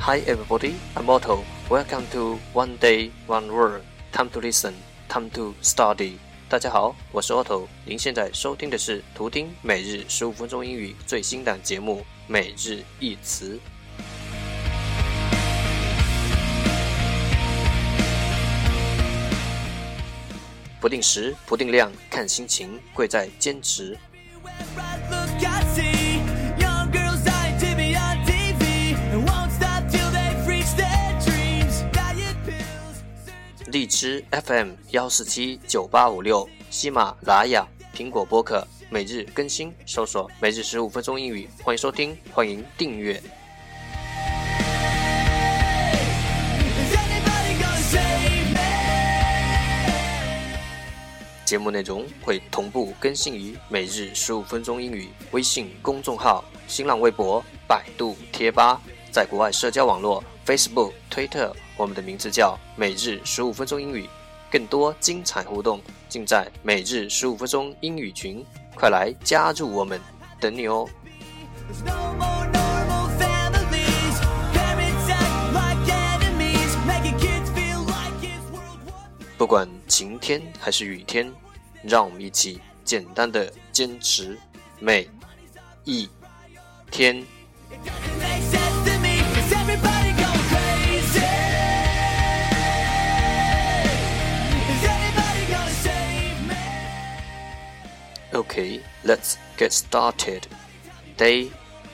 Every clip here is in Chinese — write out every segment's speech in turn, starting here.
Hi everybody, I'm Otto. Welcome to One Day One Word. Time to listen, time to study. 大家好，我是 Otto。您现在收听的是图听每日十五分钟英语最新档节目《每日一词》。不定时，不定量，看心情，贵在坚持。荔枝 FM 幺四七九八五六，喜马拉雅、苹果播客每日更新，搜索“每日十五分钟英语”，欢迎收听，欢迎订阅。节目内容会同步更新于“每日十五分钟英语”微信公众号、新浪微博、百度贴吧，在国外社交网络 Facebook、Twitter。我们的名字叫每日十五分钟英语，更多精彩互动尽在每日十五分钟英语群，快来加入我们，等你哦！不管晴天还是雨天，让我们一起简单的坚持每一天。Okay, let's get started. Day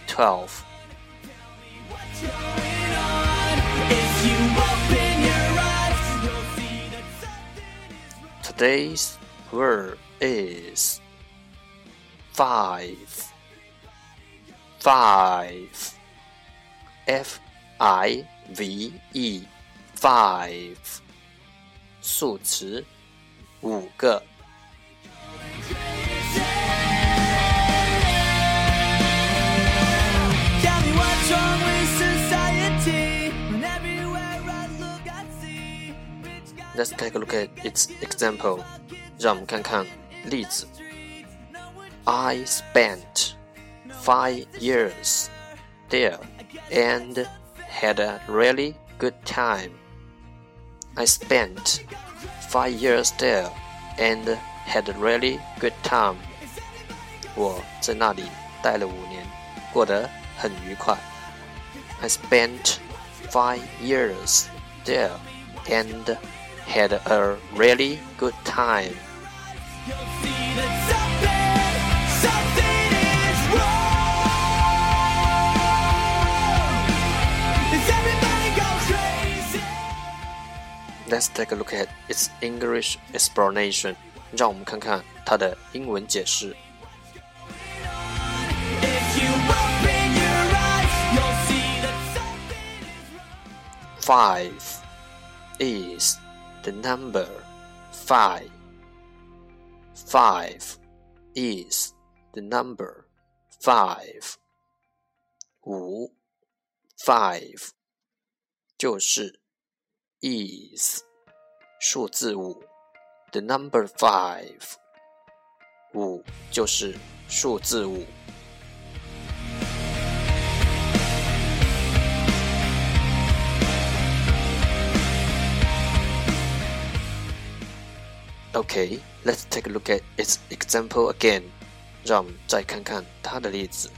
12. Today's word is five. Five. F I V E. Five. 数词，五个。 Let's take a look at its example. 让我们看看例子。I spent five years there and had a really good time. I spent five years there and had a really good time. 我在那里待了五年，过得很愉快。I spent five years there and had a really good time. Let's take a look at its English explanation. 让我们看看它的英文解释。Five is the number five. Five is the number five. 五 five 就是 is 数字五，the number five 五就是数字五。 Okay, let's take a look at its example again. 让我们再看看它的例子。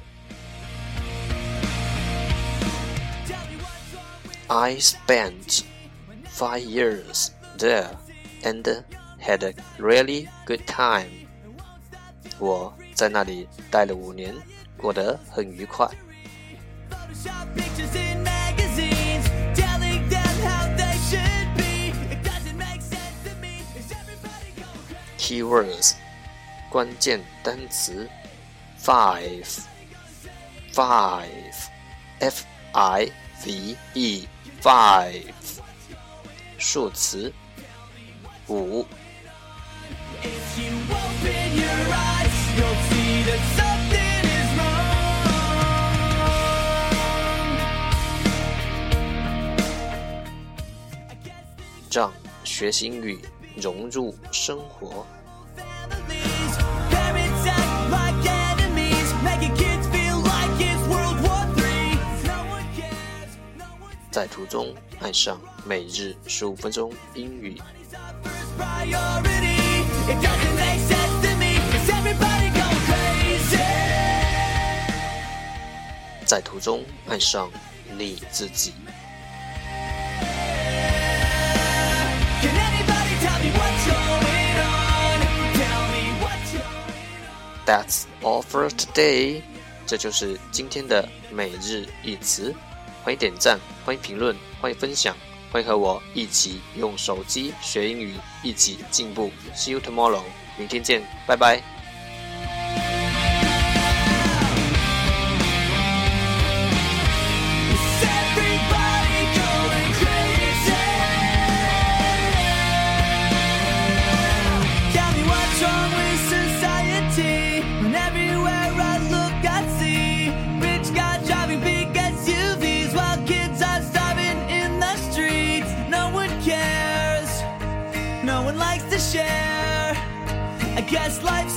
I spent five years there and had a really good time. 我在那里待了五年，过得很愉快。 Keywords 关键单词 five five f i v e five 数词五。让学习英语融入生活。在途中爱上每日十五分钟英语。在途中爱上你自己。That's all for today。这就是今天的每日一词。欢迎点赞，欢迎评论，欢迎分享，欢迎和我一起用手机学英语，一起进步。See you tomorrow，明天见，拜拜。Guess life's